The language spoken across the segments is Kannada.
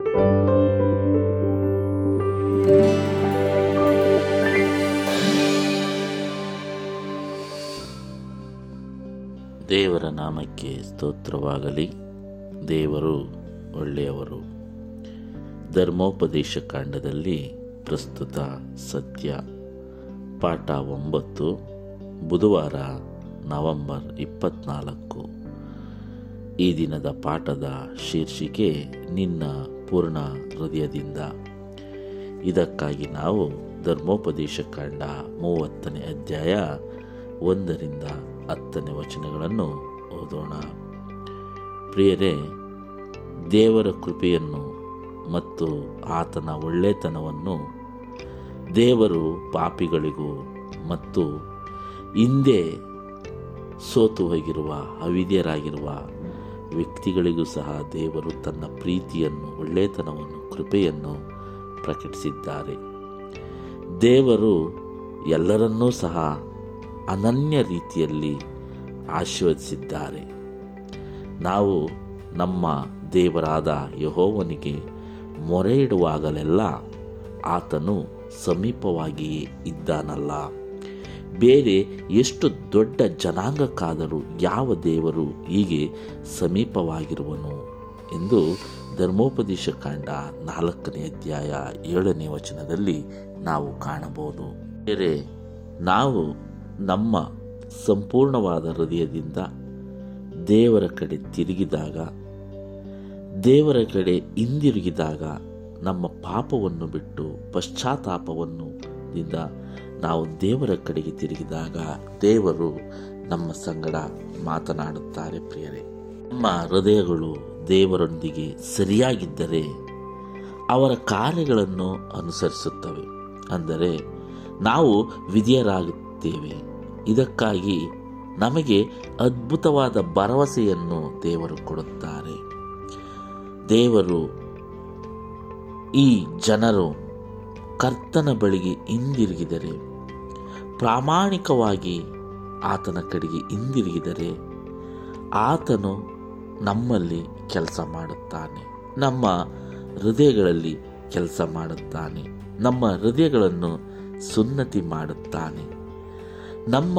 ದೇವರ ನಾಮಕ್ಕೆ ಸ್ತೋತ್ರವಾಗಲಿ. ದೇವರು ಒಳ್ಳೆಯವರು. ಧರ್ಮೋಪದೇಶ ಕಾಂಡದಲ್ಲಿ ಪ್ರಸ್ತುತ ಸತ್ಯ. ಪಾಠ ಒಂಬತ್ತು, ಬುಧವಾರ ನವೆಂಬರ್ ಇಪ್ಪತ್ನಾಲ್ಕು. ಈ ದಿನದ ಪಾಠದ ಶೀರ್ಷಿಕೆ, ನಿನ್ನ ಪೂರ್ಣ ಹೃದಯದಿಂದ. ಇದಕ್ಕಾಗಿ ನಾವು ಧರ್ಮೋಪದೇಶ ಕಾಂಡ ಮೂವತ್ತನೇ ಅಧ್ಯಾಯ ಒಂದರಿಂದ ಹತ್ತನೇ ವಚನಗಳನ್ನು ಓದೋಣ. ಪ್ರಿಯರೇ, ದೇವರ ಕೃಪೆಯನ್ನು ಮತ್ತು ಆತನ ಒಳ್ಳೆತನವನ್ನು ದೇವರು ಪಾಪಿಗಳಿಗೂ ಮತ್ತು ಹಿಂದೆ ಸೋತು ಹೋಗಿರುವ ಅವಿದ್ಯರಾಗಿರುವ ವ್ಯಕ್ತಿಗಳಿಗೂ ಸಹ ದೇವರು ತನ್ನ ಪ್ರೀತಿಯನ್ನು, ಒಳ್ಳೆತನವನ್ನು, ಕೃಪೆಯನ್ನು ಪ್ರಕಟಿಸಿದ್ದಾರೆ. ದೇವರು ಎಲ್ಲರನ್ನೂ ಸಹ ಅನನ್ಯ ರೀತಿಯಲ್ಲಿ ಆಶೀರ್ವದಿಸಿದ್ದಾರೆ. ನಾವು ನಮ್ಮ ದೇವರಾದ ಯಹೋವನಿಗೆ ಮೊರೆ ಇಡುವಾಗಲೆಲ್ಲ ಆತನು ಸಮೀಪವಾಗಿಯೇ ಇದ್ದಾನಲ್ಲ. ಬೇರೆ ಎಷ್ಟು ದೊಡ್ಡ ಜನಾಂಗಕ್ಕಾದರೂ ಯಾವ ದೇವರು ಹೀಗೆ ಸಮೀಪವಾಗಿರುವನು ಎಂದು ಧರ್ಮೋಪದೇಶ ಕಾಂಡ ನಾಲ್ಕನೇ ಅಧ್ಯಾಯ ಏಳನೇ ವಚನದಲ್ಲಿ ನಾವು ಕಾಣಬಹುದು. ಬೇರೆ, ನಾವು ನಮ್ಮ ಸಂಪೂರ್ಣವಾದ ಹೃದಯದಿಂದ ದೇವರ ಕಡೆ ತಿರುಗಿದಾಗ, ದೇವರ ಕಡೆ ಹಿಂದಿರುಗಿದಾಗ ನಮ್ಮ ಪಾಪವನ್ನು ಬಿಟ್ಟು ಪಶ್ಚಾತ್ತಾಪವನ್ನು ದಿಂದ ನಾವು ದೇವರ ಕಡೆಗೆ ತಿರುಗಿದಾಗ ದೇವರು ನಮ್ಮ ಸಂಗಡ ಮಾತನಾಡುತ್ತಾರೆ ಪ್ರಿಯರೇ. ನಮ್ಮ ಹೃದಯಗಳು ದೇವರೊಂದಿಗೆ ಸರಿಯಾಗಿದ್ದರೆ ಅವರ ಕಾರ್ಯಗಳನ್ನು ಅನುಸರಿಸುತ್ತವೆ. ಅಂದರೆ ನಾವು ವಿಧಿಯರಾಗುತ್ತೇವೆ. ಇದಕ್ಕಾಗಿ ನಮಗೆ ಅದ್ಭುತವಾದ ಭರವಸೆಯನ್ನು ದೇವರು ಕೊಡುತ್ತಾರೆ. ದೇವರು ಈ ಜನರು ಕರ್ತನ ಬಳಿಗೆ ಹಿಂದಿರುಗಿದರೆ ಪ್ರಾಮಾಣಿಕವಾಗಿ ಆತನ ಕಡೆಗೆ ಹಿಂದಿರುಗಿದರೆ ಆತನು ನಮ್ಮಲ್ಲಿ ಕೆಲಸ ಮಾಡುತ್ತಾನೆ. ನಮ್ಮ ಹೃದಯಗಳಲ್ಲಿ ಕೆಲಸ ಮಾಡುತ್ತಾನೆ. ನಮ್ಮ ಹೃದಯಗಳನ್ನು ಸುನ್ನತಿ ಮಾಡುತ್ತಾನೆ. ನಮ್ಮ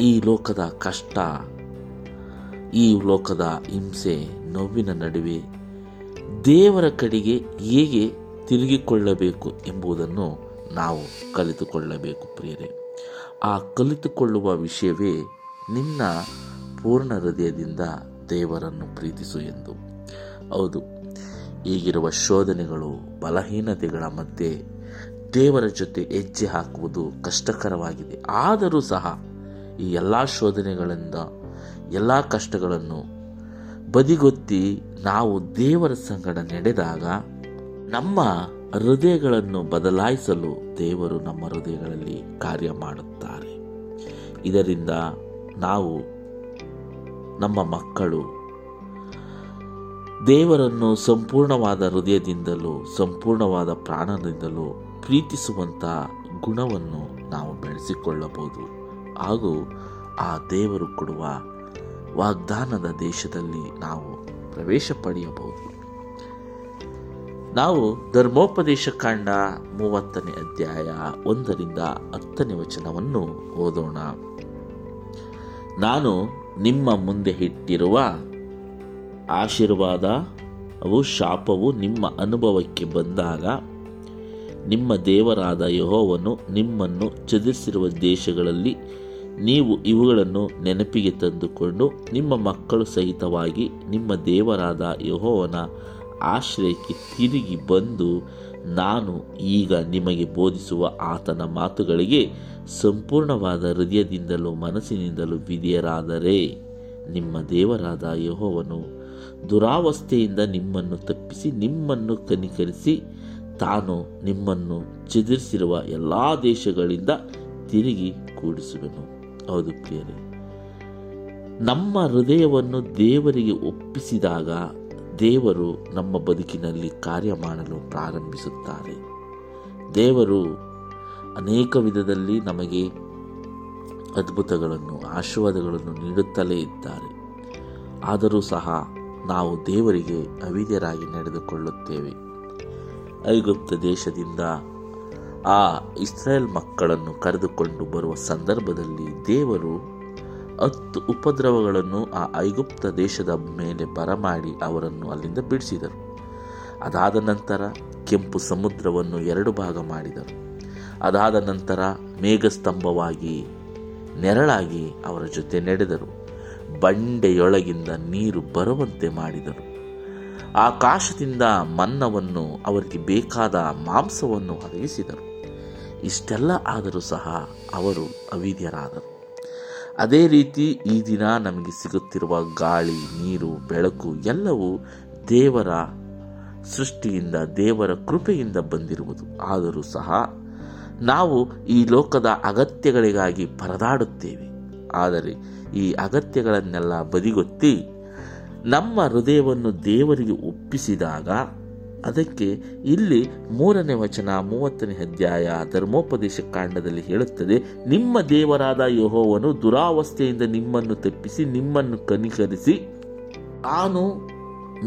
ಈ ಲೋಕದ ಕಷ್ಟ, ಈ ಲೋಕದ ಹಿಂಸೆ, ನೋವಿನ ನಡುವೆ ದೇವರ ಕಡೆಗೆ ಹೇಗೆ ತಿರುಗಿಕೊಳ್ಳಬೇಕು ಎಂಬುದನ್ನು ನಾವು ಕಲಿತುಕೊಳ್ಳಬೇಕು ಪ್ರಿಯರೇ. ಆ ಕಲಿತುಕೊಳ್ಳುವ ವಿಷಯವೇ ನಿನ್ನ ಪೂರ್ಣ ಹೃದಯದಿಂದ ದೇವರನ್ನು ಪ್ರೀತಿಸು ಎಂದು. ಹೌದು, ಈಗಿರುವ ಶೋಧನೆಗಳು ಬಲಹೀನತೆಗಳ ಮಧ್ಯೆ ದೇವರ ಜೊತೆ ಹೆಜ್ಜೆ ಹಾಕುವುದು ಕಷ್ಟಕರವಾಗಿದೆ. ಆದರೂ ಸಹ ಈ ಎಲ್ಲ ಶೋಧನೆಗಳಿಂದ ಎಲ್ಲ ಕಷ್ಟಗಳನ್ನು ಬದಿಗೊತ್ತಿ ನಾವು ದೇವರ ಸಂಗಡ ನಡೆದಾಗ ನಮ್ಮ ಹೃದಯಗಳನ್ನು ಬದಲಾಯಿಸಲು ದೇವರು ನಮ್ಮ ಹೃದಯಗಳಲ್ಲಿ ಕಾರ್ಯ ಮಾಡುತ್ತಾರೆ. ಇದರಿಂದ ನಾವು ನಮ್ಮ ಮಕ್ಕಳು ದೇವರನ್ನು ಸಂಪೂರ್ಣವಾದ ಹೃದಯದಿಂದಲೂ ಸಂಪೂರ್ಣವಾದ ಪ್ರಾಣದಿಂದಲೂ ಪ್ರೀತಿಸುವಂಥ ಗುಣವನ್ನು ನಾವು ಬೆಳೆಸಿಕೊಳ್ಳಬಹುದು. ಹಾಗೂ ಆ ದೇವರು ಕೊಡುವ ವಾಗ್ದಾನದ ದೇಶದಲ್ಲಿ ನಾವು ಪ್ರವೇಶ ಪಡೆಯಬಹುದು. ನಾವು ಧರ್ಮೋಪದೇಶ ಕಾಂಡ ಮೂವತ್ತನೇ ಅಧ್ಯಾಯ ಒಂದರಿಂದ ಹತ್ತನೇ ವಚನವನ್ನು ಓದೋಣ. ನಾನು ನಿಮ್ಮ ಮುಂದೆ ಇಟ್ಟಿರುವ ಆಶೀರ್ವಾದ, ಅವು ಶಾಪವು ನಿಮ್ಮ ಅನುಭವಕ್ಕೆ ಬಂದಾಗ ನಿಮ್ಮ ದೇವರಾದ ಯಹೋವನು ನಿಮ್ಮನ್ನು ಚದುರಿಸಿರುವ ದೇಶಗಳಲ್ಲಿ ನೀವು ಇವುಗಳನ್ನು ನೆನಪಿಗೆ ತಂದುಕೊಂಡು ನಿಮ್ಮ ಮಕ್ಕಳು ಸಹಿತವಾಗಿ ನಿಮ್ಮ ದೇವರಾದ ಯಹೋವನ ಆಶ್ರಯಕ್ಕೆ ತಿರುಗಿ ಬಂದು ನಾನು ಈಗ ನಿಮಗೆ ಬೋಧಿಸುವ ಆತನ ಮಾತುಗಳಿಗೆ ಸಂಪೂರ್ಣವಾದ ಹೃದಯದಿಂದಲೂ ಮನಸ್ಸಿನಿಂದಲೂ ವಿಧಿಯರಾದರೆ ನಿಮ್ಮ ದೇವರಾದ ಯಹೋವನು ದುರಾವಸ್ಥೆಯಿಂದ ನಿಮ್ಮನ್ನು ತಪ್ಪಿಸಿ ನಿಮ್ಮನ್ನು ಕನಿಕರಿಸಿ ತಾನು ನಿಮ್ಮನ್ನು ಚದುರಿಸಿರುವ ಎಲ್ಲ ದೇಶಗಳಿಂದ ತಿರುಗಿ ಕೂಡಿಸುವೆನು. ಹೌದು ಪ್ರಿಯರೇ, ನಮ್ಮ ಹೃದಯವನ್ನು ದೇವರಿಗೆ ಒಪ್ಪಿಸಿದಾಗ ದೇವರು ನಮ್ಮ ಬದುಕಿನಲ್ಲಿ ಕಾರ್ಯ ಮಾಡಲು ಪ್ರಾರಂಭಿಸುತ್ತಾರೆ. ದೇವರು ಅನೇಕ ವಿಧದಲ್ಲಿ ನಮಗೆ ಅದ್ಭುತಗಳನ್ನು, ಆಶೀರ್ವಾದಗಳನ್ನು ನೀಡುತ್ತಲೇ ಇದ್ದಾರೆ. ಆದರೂ ಸಹ ನಾವು ದೇವರಿಗೆ ಅವಿದ್ಯರಾಗಿ ನಡೆದುಕೊಳ್ಳುತ್ತೇವೆ. ಐಗುಪ್ತ ದೇಶದಿಂದ ಆ ಇಸ್ರೇಲ್ ಮಕ್ಕಳನ್ನು ಕರೆದುಕೊಂಡು ಬರುವ ಸಂದರ್ಭದಲ್ಲಿ ದೇವರು ಹತ್ತು ಉಪದ್ರವಗಳನ್ನು ಆ ಐಗುಪ್ತ ದೇಶದ ಮೇಲೆ ಬರಮಾಡಿ ಅವರನ್ನು ಅಲ್ಲಿಂದ ಬಿಡಿಸಿದರು. ಅದಾದ ನಂತರ ಕೆಂಪು ಸಮುದ್ರವನ್ನು ಎರಡು ಭಾಗ ಮಾಡಿದರು. ಅದಾದ ನಂತರ ಮೇಘಸ್ತಂಭವಾಗಿ ನೆರಳಾಗಿ ಅವರ ಜೊತೆ ನಡೆದರು. ಬಂಡೆಯೊಳಗಿಂದ ನೀರು ಬರುವಂತೆ ಮಾಡಿದರು. ಆಕಾಶದಿಂದ ಮನ್ನವನ್ನು ಅವರಿಗೆ ಬೇಕಾದ ಮಾಂಸವನ್ನು ಒದಗಿಸಿದರು. ಇಷ್ಟೆಲ್ಲ ಆದರೂ ಸಹ ಅವರು ಅವಿದ್ಯರಾದರು ಅದೇ ರೀತಿ ಈ ದಿನ ನಮಗೆ ಸಿಗುತ್ತಿರುವ ಗಾಳಿ, ನೀರು, ಬೆಳಕು ಎಲ್ಲವೂ ದೇವರ ಸೃಷ್ಟಿಯಿಂದ, ದೇವರ ಕೃಪೆಯಿಂದ ಬಂದಿರುವುದು. ಆದರೂ ಸಹ ನಾವು ಈ ಲೋಕದ ಅಗತ್ಯಗಳಿಗಾಗಿ ಪರದಾಡುತ್ತೇವೆ. ಆದರೆ ಈ ಅಗತ್ಯಗಳನ್ನೆಲ್ಲ ಬದಿಗೊತ್ತಿ ನಮ್ಮ ಹೃದಯವನ್ನು ದೇವರಿಗೆ ಒಪ್ಪಿಸಿದಾಗ ಅದಕ್ಕೆ ಇಲ್ಲಿ ಮೂರನೇ ವಚನ, ಮೂವತ್ತನೇ ಅಧ್ಯಾಯ, ಧರ್ಮೋಪದೇಶ ಕಾಂಡದಲ್ಲಿ ಹೇಳುತ್ತದೆ, ನಿಮ್ಮ ದೇವರಾದ ಯಹೋವನು ದುರಾವಸ್ಥೆಯಿಂದ ನಿಮ್ಮನ್ನು ತಪ್ಪಿಸಿ ನಿಮ್ಮನ್ನು ಕನಿಕರಿಸಿ ತಾನು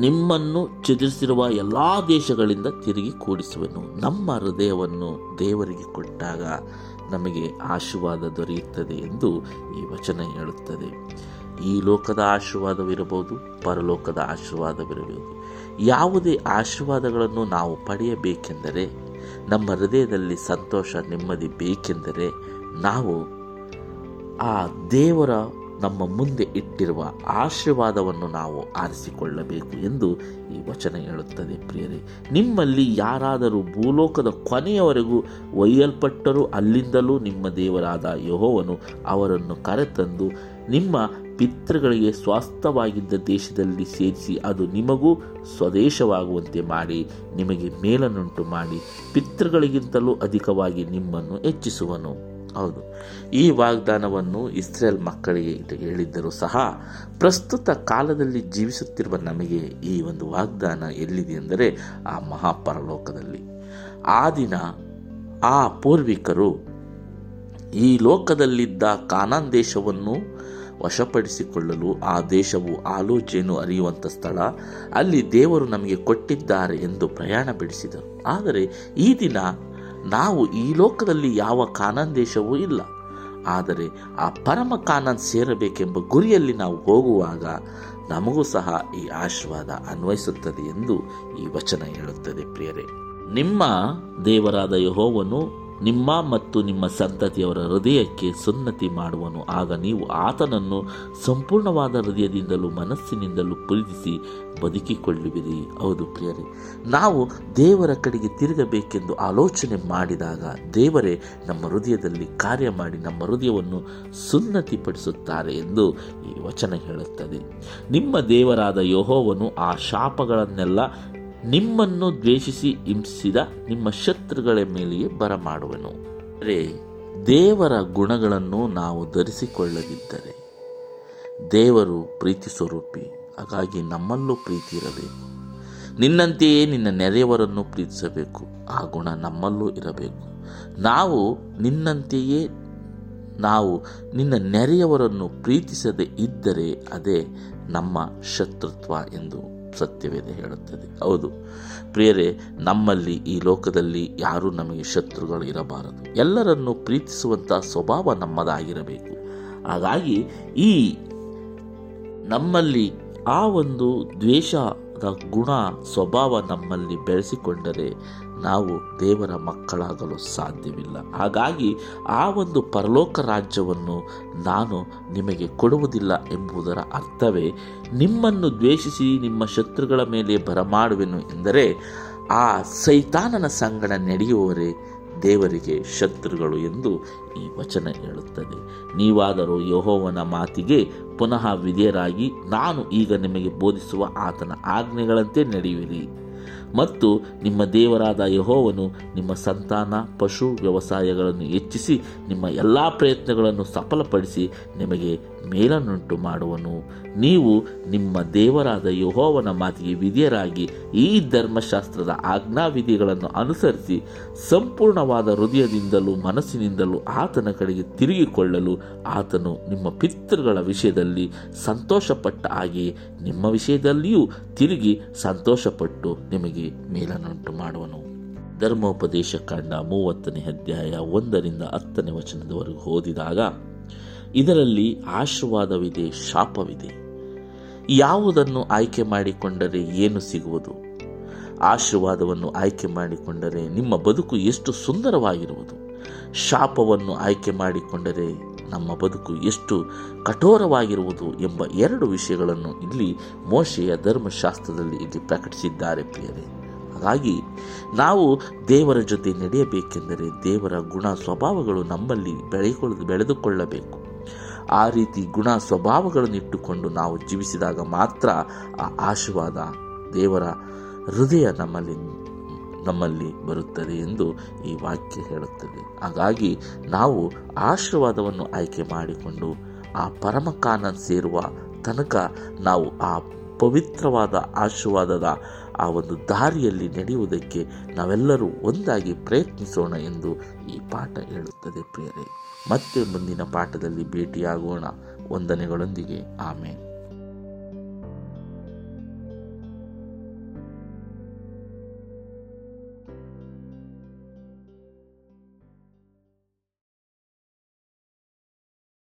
ನಿಮ್ಮನ್ನು ಚದುರಿಸಿರುವ ಎಲ್ಲ ದೇಶಗಳಿಂದ ತಿರುಗಿ ಕೂಡಿಸುವನು. ನಮ್ಮ ಹೃದಯವನ್ನು ದೇವರಿಗೆ ಕೊಟ್ಟಾಗ ನಮಗೆ ಆಶೀರ್ವಾದ ದೊರೆಯುತ್ತದೆ ಎಂದು ಈ ವಚನ ಹೇಳುತ್ತದೆ. ಈ ಲೋಕದ ಆಶೀರ್ವಾದವಿರಬಹುದು, ಪರಲೋಕದ ಆಶೀರ್ವಾದವಿರಬಹುದು. ಯಾವುದೇ ಆಶೀರ್ವಾದಗಳನ್ನು ನಾವು ಪಡೆಯಬೇಕೆಂದರೆ, ನಮ್ಮ ಹೃದಯದಲ್ಲಿ ಸಂತೋಷ, ನೆಮ್ಮದಿ ಬೇಕೆಂದರೆ ನಾವು ಆ ದೇವರ ನಮ್ಮ ಮುಂದೆ ಇಟ್ಟಿರುವ ಆಶೀರ್ವಾದವನ್ನು ನಾವು ಆರಿಸಿಕೊಳ್ಳಬೇಕು ಎಂದು ಈ ವಚನ ಹೇಳುತ್ತದೆ ಪ್ರಿಯರೇ. ನಿಮ್ಮಲ್ಲಿ ಯಾರಾದರೂ ಭೂಲೋಕದ ಕೊನೆಯವರೆಗೂ ಒಯ್ಯಲ್ಪಟ್ಟರೂ ಅಲ್ಲಿಂದಲೂ ನಿಮ್ಮ ದೇವರಾದ ಯಹೋವನು ಅವರನ್ನು ಕರೆತಂದು ನಿಮ್ಮ ಪಿತೃಗಳಿಗೆ ಸ್ವಾಸ್ಥವಾಗಿದ್ದ ದೇಶದಲ್ಲಿ ಸೇರಿಸಿ ಅದು ನಿಮಗೂ ಸ್ವದೇಶವಾಗುವಂತೆ ಮಾಡಿ, ನಿಮಗೆ ಮೇಲನ್ನುಂಟು ಮಾಡಿ, ಪಿತೃಗಳಿಗಿಂತಲೂ ಅಧಿಕವಾಗಿ ನಿಮ್ಮನ್ನು ಹೆಚ್ಚಿಸುವನು. ಹೌದು, ಈ ವಾಗ್ದಾನವನ್ನು ಇಸ್ರೇಲ್ ಮಕ್ಕಳಿಗೆ ಹೇಳಿದ್ದರೂ ಸಹ, ಪ್ರಸ್ತುತ ಕಾಲದಲ್ಲಿ ಜೀವಿಸುತ್ತಿರುವ ನಮಗೆ ಈ ಒಂದು ವಾಗ್ದಾನ ಎಲ್ಲಿದೆ ಎಂದರೆ ಆ ಮಹಾಪರಲೋಕದಲ್ಲಿ. ಆ ದಿನ ಆ ಪೂರ್ವಿಕರು ಈ ಲೋಕದಲ್ಲಿದ್ದ ಕಾನಾನ್ ದೇಶವನ್ನು ವಶಪಡಿಸಿಕೊಳ್ಳಲು ಆ ದೇಶವು ಆಲೋಚನೆಯನ್ನು ಅರಿಯುವಂಥ ಸ್ಥಳ. ಅಲ್ಲಿ ದೇವರು ನಮಗೆ ಕೊಟ್ಟಿದ್ದಾರೆ ಎಂದು ಪ್ರಯಾಣ ಬಿಡಿಸಿದರು ಆದರೆ ಈ ದಿನ ನಾವು ಈ ಲೋಕದಲ್ಲಿ ಯಾವ ಕಾನನ್ ದೇಶವೂ ಇಲ್ಲ. ಆದರೆ ಆ ಪರಮ ಕಾನನ್ ಸೇರಬೇಕೆಂಬ ಗುರಿಯಲ್ಲಿ ನಾವು ಹೋಗುವಾಗ ನಮಗೂ ಸಹ ಈ ಆಶೀರ್ವಾದ ಅನ್ವಯಿಸುತ್ತದೆ ಎಂದು ಈ ವಚನ ಹೇಳುತ್ತದೆ ಪ್ರಿಯರೇ. ನಿಮ್ಮ ದೇವರಾದ ಯಹೋವನು ನಿಮ್ಮ ಮತ್ತು ನಿಮ್ಮ ಸಂತತಿಯವರ ಹೃದಯಕ್ಕೆ ಸುನ್ನತಿ ಮಾಡುವನು. ಆಗ ನೀವು ಆತನನ್ನು ಸಂಪೂರ್ಣವಾದ ಹೃದಯದಿಂದಲೂ ಮನಸ್ಸಿನಿಂದಲೂ ಪ್ರೀತಿಸಿ ಬದುಕಿಕೊಳ್ಳುವಿರಿ. ಹೌದು ಪ್ರಿಯರೇ, ನಾವು ದೇವರ ಕಡೆಗೆ ತಿರುಗಬೇಕೆಂದು ಆಲೋಚನೆ ಮಾಡಿದಾಗ ದೇವರೇ ನಮ್ಮ ಹೃದಯದಲ್ಲಿ ಕಾರ್ಯ ಮಾಡಿ ನಮ್ಮ ಹೃದಯವನ್ನು ಸುನ್ನತಿಪಡಿಸುತ್ತಾರೆ ಎಂದು ಈ ವಚನ ಹೇಳುತ್ತದೆ. ನಿಮ್ಮ ದೇವರಾದ ಯಹೋವನು ಆ ಶಾಪಗಳನ್ನೆಲ್ಲ ನಿಮ್ಮನ್ನು ದ್ವೇಷಿಸಿ ಹಿಂಸಿದ ನಿಮ್ಮ ಶತ್ರುಗಳ ಮೇಲೆಯೇ ಬರಮಾಡುವನು. ರೇ ದೇವರ ಗುಣಗಳನ್ನು ನಾವು ಧರಿಸಿಕೊಳ್ಳದಿದ್ದರೆ ದೇವರು ಪ್ರೀತಿ ಸ್ವರೂಪಿ, ಹಾಗಾಗಿ ನಮ್ಮಲ್ಲೂ ಪ್ರೀತಿ ಇರಬೇಕು. ನಿನ್ನಂತೆಯೇ ನಿನ್ನ ನೆರೆಯವರನ್ನು ಪ್ರೀತಿಸಬೇಕು, ಆ ಗುಣ ನಮ್ಮಲ್ಲೂ ಇರಬೇಕು. ನಾವು ನಿನ್ನಂತೆಯೇ, ನಾವು ನಿನ್ನ ನೆರೆಯವರನ್ನು ಪ್ರೀತಿಸದೆ ಇದ್ದರೆ ಅದೇ ನಮ್ಮ ಶತ್ರುತ್ವ ಎಂದು ಸತ್ಯವೇದ ಹೇಳುತ್ತದೆ. ಹೌದು. ಪ್ರಿಯರೇ, ನಮ್ಮಲ್ಲಿ ಈ ಲೋಕದಲ್ಲಿ ಯಾರೂ ನಮಗೆ ಶತ್ರುಗಳು ಇರಬಾರದು. ಎಲ್ಲರನ್ನು ಪ್ರೀತಿಸುವಂಥ ಸ್ವಭಾವ ನಮ್ಮದಾಗಿರಬೇಕು. ಹಾಗಾಗಿ ಈ ನಮ್ಮಲ್ಲಿ ಆ ಒಂದು ದ್ವೇಷದ ಗುಣ ಸ್ವಭಾವ ನಮ್ಮಲ್ಲಿ ಬೆಳೆಸಿಕೊಂಡರೆ ನಾವು ದೇವರ ಮಕ್ಕಳಾಗಲು ಸಾಧ್ಯವಿಲ್ಲ. ಹಾಗಾಗಿ ಆ ಒಂದು ಪರಲೋಕ ರಾಜ್ಯವನ್ನು ನಾನು ನಿಮಗೆ ಕೊಡುವುದಿಲ್ಲ ಎಂಬುದರ ಅರ್ಥವೇ, ನಿಮ್ಮನ್ನು ದ್ವೇಷಿಸಿ ನಿಮ್ಮ ಶತ್ರುಗಳ ಮೇಲೆ ಬರಮಾಡುವೆನು ಎಂದರೆ, ಆ ಸೈತಾನನ ಸಂಗಡ ನಡೆಯುವವರೇ ದೇವರಿಗೆ ಶತ್ರುಗಳು ಎಂದು ಈ ವಚನ ಹೇಳುತ್ತದೆ. ನೀವಾದರೂ ಯಹೋವನ ಮಾತಿಗೆ ಪುನಃ ವಿಧೇಯರಾಗಿ ನಾನು ಈಗ ನಿಮಗೆ ಬೋಧಿಸುವ ಆತನ ಆಜ್ಞೆಗಳಂತೆ ನಡೆಯುವಿರಿ. ಮತ್ತು ನಿಮ್ಮ ದೇವರಾದ ಯಹೋವನು ನಿಮ್ಮ ಸಂತಾನ, ಪಶು ವ್ಯವಸಾಯಗಳನ್ನು ಹೆಚ್ಚಿಸಿ ನಿಮ್ಮ ಎಲ್ಲ ಪ್ರಯತ್ನಗಳನ್ನು ಸಫಲಪಡಿಸಿ ನಿಮಗೆ ಮೇಲನ್ನುಂಟು ಮಾಡುವನು. ನೀವು ನಿಮ್ಮ ದೇವರಾದ ಯಹೋವನ ಮಾತಿಗೆ ವಿಧಿಯರಾಗಿ ಈ ಧರ್ಮಶಾಸ್ತ್ರದ ಆಜ್ಞಾವಿಧಿಗಳನ್ನು ಅನುಸರಿಸಿ ಸಂಪೂರ್ಣವಾದ ಹೃದಯದಿಂದಲೂ ಮನಸ್ಸಿನಿಂದಲೂ ಆತನ ಕಡೆಗೆ ತಿರುಗಿಕೊಳ್ಳಲು ಆತನು ನಿಮ್ಮ ಪಿತೃಗಳ ವಿಷಯದಲ್ಲಿ ಸಂತೋಷಪಟ್ಟ ಹಾಗೆಯೇ ನಿಮ್ಮ ವಿಷಯದಲ್ಲಿಯೂ ತಿರುಗಿ ಸಂತೋಷಪಟ್ಟು ನಿಮಗೆ ಮೇಲನ್ನುಂಟು ಮಾಡುವನು. ಧರ್ಮೋಪದೇಶ ಕಾಂಡ ಮೂವತ್ತನೇ ಅಧ್ಯಾಯ ಒಂದರಿಂದ ಹತ್ತನೇ ವಚನದವರೆಗೂ ಓದಿದಾಗ ಇದರಲ್ಲಿ ಆಶೀರ್ವಾದವಿದೆ, ಶಾಪವಿದೆ. ಯಾವುದನ್ನು ಆಯ್ಕೆ ಮಾಡಿಕೊಂಡರೆ ಏನು ಸಿಗುವುದು? ಆಶೀರ್ವಾದವನ್ನು ಆಯ್ಕೆ ಮಾಡಿಕೊಂಡರೆ ನಿಮ್ಮ ಬದುಕು ಎಷ್ಟು ಸುಂದರವಾಗಿರುವುದು? ಶಾಪವನ್ನು ಆಯ್ಕೆ ಮಾಡಿಕೊಂಡರೆ ನಮ್ಮ ಬದುಕು ಎಷ್ಟು ಕಠೋರವಾಗಿರುವುದು ಎಂಬ ಎರಡು ವಿಷಯಗಳನ್ನು ಇಲ್ಲಿ ಮೋಶೆಯ ಧರ್ಮಶಾಸ್ತ್ರದಲ್ಲಿ ಇಲ್ಲಿ ಪ್ರಕಟಿಸಿದ್ದಾರೆ ಪ್ರಿಯರೇ. ಹಾಗಾಗಿ ನಾವು ದೇವರ ಜೊತೆ ನಡೆಯಬೇಕೆಂದರೆ ದೇವರ ಗುಣ ಸ್ವಭಾವಗಳು ನಮ್ಮಲ್ಲಿ ಬೆಳೆಕೊಳ್ಳ ಬೆಳೆದುಕೊಳ್ಳಬೇಕು. ಆ ರೀತಿ ಗುಣ ಸ್ವಭಾವಗಳನ್ನು ಇಟ್ಟುಕೊಂಡು ನಾವು ಜೀವಿಸಿದಾಗ ಮಾತ್ರ ಆ ಆಶೀರ್ವಾದ ದೇವರ ಹೃದಯ ನಮ್ಮಲ್ಲಿ ನಮ್ಮಲ್ಲಿ ಬರುತ್ತದೆ ಎಂದು ಈ ವಾಕ್ಯ ಹೇಳುತ್ತದೆ. ಹಾಗಾಗಿ ನಾವು ಆಶೀರ್ವಾದವನ್ನು ಆಯ್ಕೆ ಮಾಡಿಕೊಂಡು ಆ ಪರಮಕಾನ ಸೇರುವ ತನಕ ನಾವು ಆ ಪವಿತ್ರವಾದ ಆಶೀರ್ವಾದದ ಆ ಒಂದು ದಾರಿಯಲ್ಲಿ ನಡೆಯುವುದಕ್ಕೆ ನಾವೆಲ್ಲರೂ ಒಂದಾಗಿ ಪ್ರಯತ್ನಿಸೋಣ ಎಂದು ಈ ಪಾಠ ಹೇಳುತ್ತದೆ ಪ್ರಿಯರೇ. ಮತ್ತೆ ಮುಂದಿನ ಪಾಠದಲ್ಲಿ ಭೇಟಿಯಾಗೋಣ. ವಂದನೆಗಳೊಂದಿಗೆ. ಆಮೇಲೆ